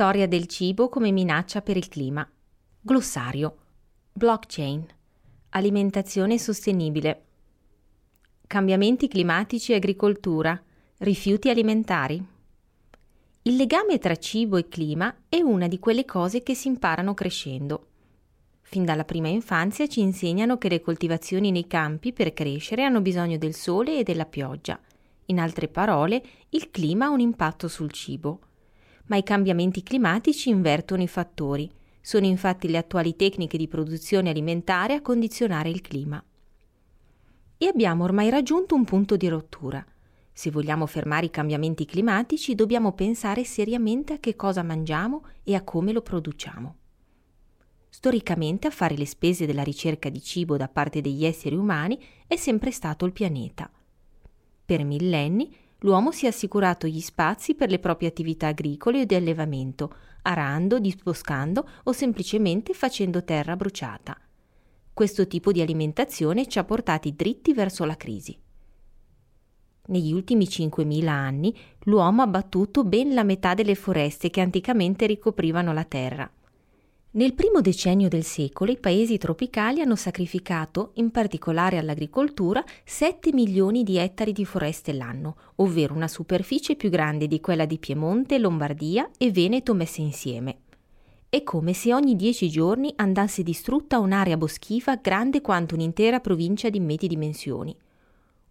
Storia del cibo come minaccia per il clima. Glossario. Blockchain. Alimentazione sostenibile. Cambiamenti climatici e agricoltura. Rifiuti alimentari. Il legame tra cibo e clima è una di quelle cose che si imparano crescendo. Fin dalla prima infanzia ci insegnano che le coltivazioni nei campi per crescere hanno bisogno del sole e della pioggia. In altre parole, il clima ha un impatto sul cibo. Ma i cambiamenti climatici invertono i fattori. Sono infatti le attuali tecniche di produzione alimentare a condizionare il clima. E abbiamo ormai raggiunto un punto di rottura. Se vogliamo fermare i cambiamenti climatici, dobbiamo pensare seriamente a che cosa mangiamo e a come lo produciamo. Storicamente a fare le spese della ricerca di cibo da parte degli esseri umani è sempre stato il pianeta. Per millenni l'uomo si è assicurato gli spazi per le proprie attività agricole o di allevamento, arando, disboscando o semplicemente facendo terra bruciata. Questo tipo di alimentazione ci ha portati dritti verso la crisi. Negli ultimi 5.000 anni l'uomo ha battuto ben la metà delle foreste che anticamente ricoprivano la terra. Nel primo decennio del secolo i paesi tropicali hanno sacrificato, in particolare all'agricoltura, 7 milioni di ettari di foreste l'anno, ovvero una superficie più grande di quella di Piemonte, Lombardia e Veneto messe insieme. È come se ogni dieci giorni andasse distrutta un'area boschiva grande quanto un'intera provincia di medie dimensioni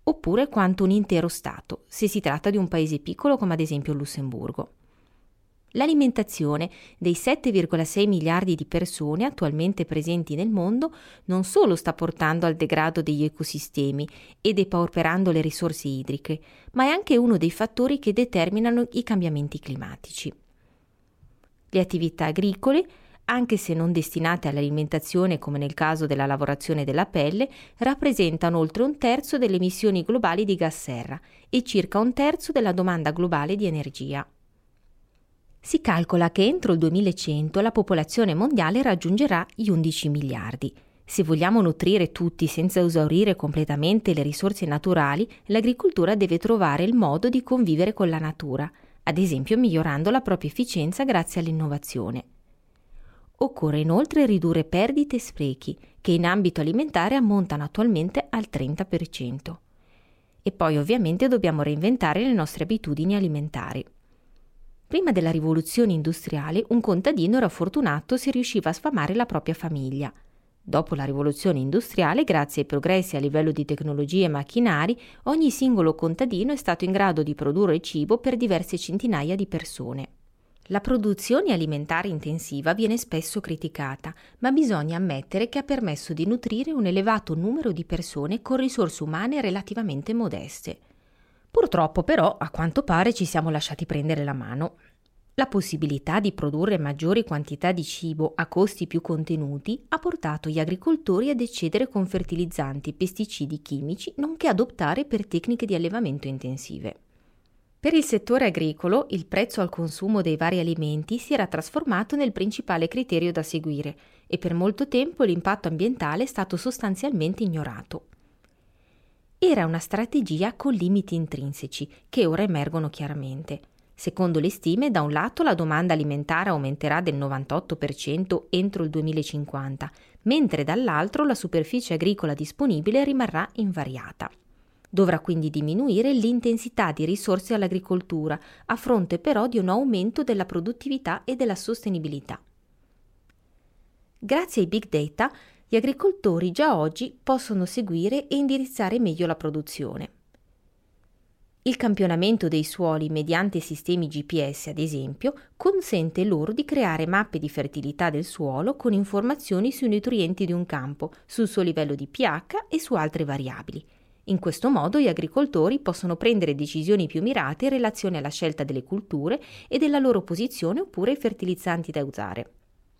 oppure quanto un intero Stato, se si tratta di un paese piccolo come ad esempio il Lussemburgo. L'alimentazione dei 7,6 miliardi di persone attualmente presenti nel mondo non solo sta portando al degrado degli ecosistemi e depauperando le risorse idriche, ma è anche uno dei fattori che determinano i cambiamenti climatici. Le attività agricole anche se non destinate all'alimentazione come nel caso della lavorazione della pelle, rappresentano oltre un terzo delle emissioni globali di gas serra e circa un terzo della domanda globale di energia. Si calcola che entro il 2100 la popolazione mondiale raggiungerà gli 11 miliardi. Se vogliamo nutrire tutti senza esaurire completamente le risorse naturali, l'agricoltura deve trovare il modo di convivere con la natura, ad esempio migliorando la propria efficienza grazie all'innovazione. Occorre inoltre ridurre perdite e sprechi, che in ambito alimentare ammontano attualmente al 30%. E poi ovviamente dobbiamo reinventare le nostre abitudini alimentari. Prima della rivoluzione industriale un contadino era fortunato se riusciva a sfamare la propria famiglia. Dopo la rivoluzione industriale, grazie ai progressi a livello di tecnologie e macchinari, ogni singolo contadino è stato in grado di produrre cibo per diverse centinaia di persone. La produzione alimentare intensiva viene spesso criticata, ma bisogna ammettere che ha permesso di nutrire un elevato numero di persone con risorse umane relativamente modeste. Purtroppo però, a quanto pare, ci siamo lasciati prendere la mano. La possibilità di produrre maggiori quantità di cibo a costi più contenuti ha portato gli agricoltori ad eccedere con fertilizzanti e pesticidi chimici, nonché ad optare per tecniche di allevamento intensive. Per il settore agricolo il prezzo al consumo dei vari alimenti si era trasformato nel principale criterio da seguire e per molto tempo l'impatto ambientale è stato sostanzialmente ignorato. Era una strategia con limiti intrinseci che ora emergono chiaramente. Secondo le stime, da un lato la domanda alimentare aumenterà del 98% entro il 2050, mentre dall'altro la superficie agricola disponibile rimarrà invariata. Dovrà quindi diminuire l'intensità di risorse all'agricoltura, a fronte però di un aumento della produttività e della sostenibilità. Grazie ai big data, gli agricoltori già oggi possono seguire e indirizzare meglio la produzione. Il campionamento dei suoli mediante sistemi GPS, ad esempio, consente loro di creare mappe di fertilità del suolo con informazioni sui nutrienti di un campo, sul suo livello di pH e su altre variabili. In questo modo gli agricoltori possono prendere decisioni più mirate in relazione alla scelta delle culture e della loro posizione oppure ai fertilizzanti da usare.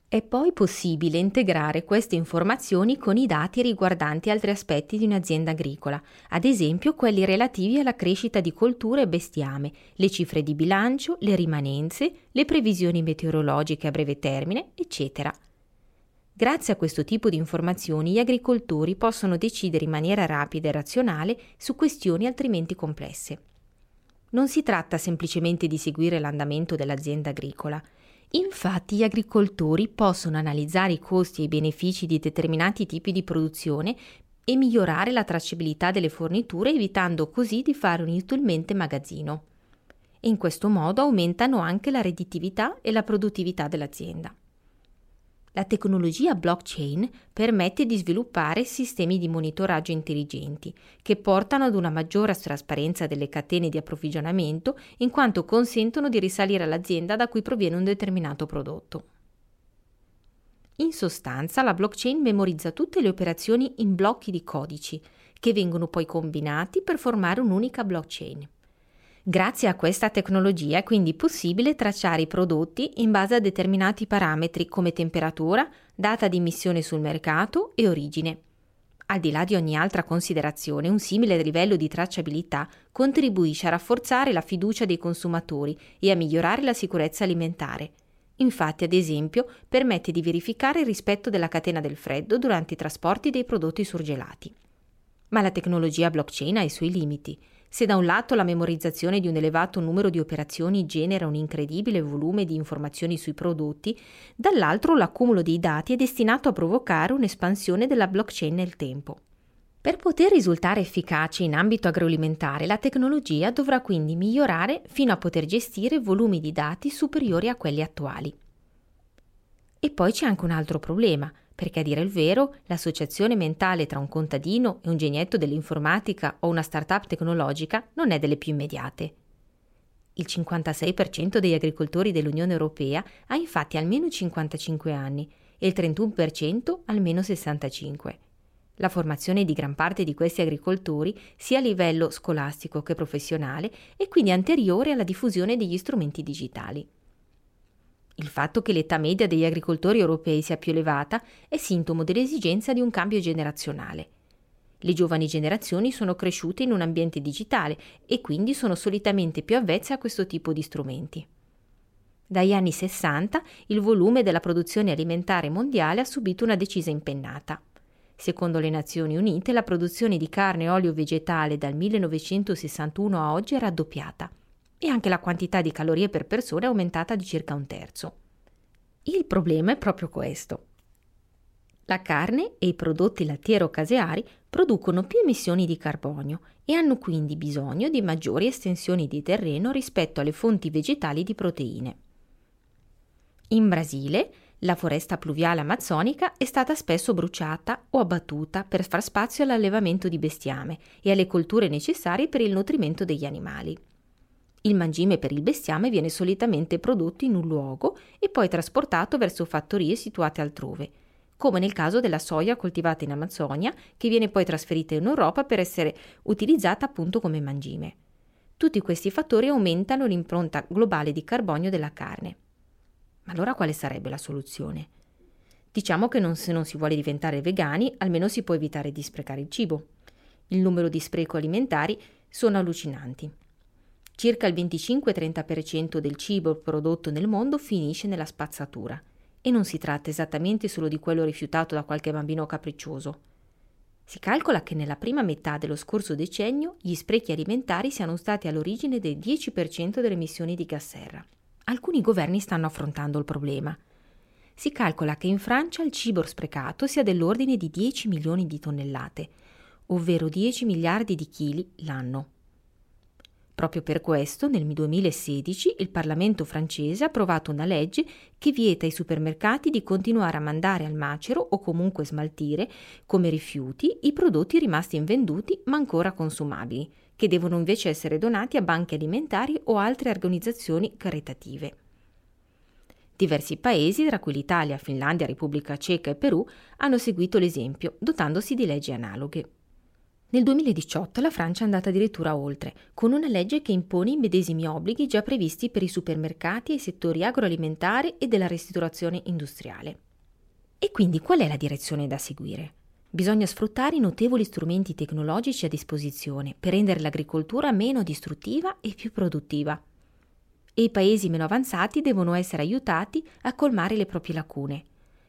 È poi possibile integrare queste informazioni con i dati riguardanti altri aspetti di un'azienda agricola, ad esempio quelli relativi alla crescita di colture e bestiame, le cifre di bilancio, le rimanenze, le previsioni meteorologiche a breve termine, eccetera. Grazie a questo tipo di informazioni gli agricoltori possono decidere in maniera rapida e razionale su questioni altrimenti complesse. Non si tratta semplicemente di seguire l'andamento dell'azienda agricola, Infatti gli agricoltori possono analizzare i costi e i benefici di determinati tipi di produzione e migliorare la tracciabilità delle forniture evitando così di fare inutilmente magazzino. E in questo modo aumentano anche la redditività e la produttività dell'azienda. La tecnologia blockchain permette di sviluppare sistemi di monitoraggio intelligenti che portano ad una maggiore trasparenza delle catene di approvvigionamento in quanto consentono di risalire all'azienda da cui proviene un determinato prodotto. In sostanza, la blockchain memorizza tutte le operazioni in blocchi di codici che vengono poi combinati per formare un'unica blockchain. Grazie a questa tecnologia è quindi possibile tracciare i prodotti in base a determinati parametri come temperatura, data di emissione sul mercato e origine. Al di là di ogni altra considerazione, un simile livello di tracciabilità contribuisce a rafforzare la fiducia dei consumatori e a migliorare la sicurezza alimentare. Infatti, ad esempio, permette di verificare il rispetto della catena del freddo durante i trasporti dei prodotti surgelati. Ma la tecnologia blockchain ha i suoi limiti. Se da un lato la memorizzazione di un elevato numero di operazioni genera un incredibile volume di informazioni sui prodotti, dall'altro l'accumulo dei dati è destinato a provocare un'espansione della blockchain nel tempo. Per poter risultare efficace in ambito agroalimentare, la tecnologia dovrà quindi migliorare fino a poter gestire volumi di dati superiori a quelli attuali. E poi c'è anche un altro problema perché a dire il vero l'associazione mentale tra un contadino e un genietto dell'informatica o una start-up tecnologica non è delle più immediate. Il 56% degli agricoltori dell'Unione Europea ha infatti almeno 55 anni e il 31% almeno 65. La formazione di gran parte di questi agricoltori sia a livello scolastico che professionale è quindi anteriore alla diffusione degli strumenti digitali. Il fatto che l'età media degli agricoltori europei sia più elevata è sintomo dell'esigenza di un cambio generazionale. Le giovani generazioni sono cresciute in un ambiente digitale e quindi sono solitamente più avvezze a questo tipo di strumenti. Dagli anni 60 il volume della produzione alimentare mondiale ha subito una decisa impennata. Secondo le Nazioni Unite la produzione di carne e olio vegetale dal 1961 a oggi è raddoppiata e anche la quantità di calorie per persona è aumentata di circa un terzo. Il problema è proprio questo. La carne e i prodotti lattiero-caseari producono più emissioni di carbonio e hanno quindi bisogno di maggiori estensioni di terreno rispetto alle fonti vegetali di proteine. In Brasile, la foresta pluviale amazzonica è stata spesso bruciata o abbattuta per far spazio all'allevamento di bestiame e alle colture necessarie per il nutrimento degli animali. Il mangime per il bestiame viene solitamente prodotto in un luogo e poi trasportato verso fattorie situate altrove, come nel caso della soia coltivata in Amazzonia, che viene poi trasferita in Europa per essere utilizzata appunto come mangime. Tutti questi fattori aumentano l'impronta globale di carbonio della carne. Ma allora quale sarebbe la soluzione? Diciamo che non, se non si vuole diventare vegani, almeno si può evitare di sprecare il cibo. Il numero di spreco alimentari sono allucinanti. Circa il 25-30% del cibo prodotto nel mondo finisce nella spazzatura. E non si tratta esattamente solo di quello rifiutato da qualche bambino capriccioso. Si calcola che nella prima metà dello scorso decennio gli sprechi alimentari siano stati all'origine del 10% delle emissioni di gas serra. Alcuni governi stanno affrontando il problema. Si calcola che in Francia il cibo sprecato sia dell'ordine di 10 milioni di tonnellate, ovvero 10 miliardi di chili l'anno. Proprio per questo, nel 2016, il Parlamento francese ha approvato una legge che vieta ai supermercati di continuare a mandare al macero o comunque smaltire, come rifiuti, i prodotti rimasti invenduti ma ancora consumabili, che devono invece essere donati a banche alimentari o altre organizzazioni caritative. Diversi paesi, tra cui l'Italia, Finlandia, Repubblica Ceca e Perù, hanno seguito l'esempio, dotandosi di leggi analoghe. Nel 2018 la Francia è andata addirittura oltre, con una legge che impone i medesimi obblighi già previsti per i supermercati e i settori agroalimentari e della ristrutturazione industriale. E quindi qual è la direzione da seguire? Bisogna sfruttare i notevoli strumenti tecnologici a disposizione per rendere l'agricoltura meno distruttiva e più produttiva. E i paesi meno avanzati devono essere aiutati a colmare le proprie lacune.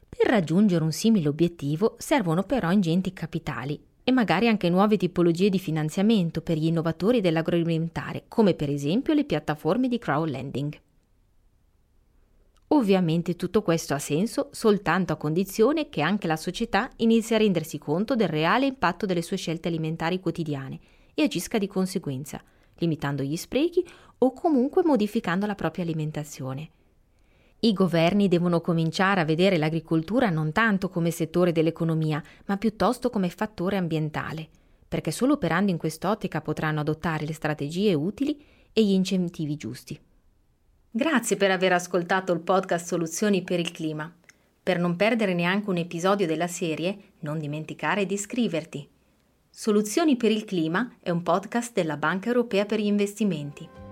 Per raggiungere un simile obiettivo servono però ingenti capitali e magari anche nuove tipologie di finanziamento per gli innovatori dell'agroalimentare, come per esempio le piattaforme di crowdlending. Ovviamente tutto questo ha senso soltanto a condizione che anche la società inizi a rendersi conto del reale impatto delle sue scelte alimentari quotidiane e agisca di conseguenza, limitando gli sprechi o comunque modificando la propria alimentazione. I governi devono cominciare a vedere l'agricoltura non tanto come settore dell'economia, ma piuttosto come fattore ambientale, perché solo operando in quest'ottica potranno adottare le strategie utili e gli incentivi giusti. Grazie per aver ascoltato il podcast Soluzioni per il clima. Per non perdere neanche un episodio della serie, non dimenticare di iscriverti. Soluzioni per il clima è un podcast della Banca Europea per gli investimenti.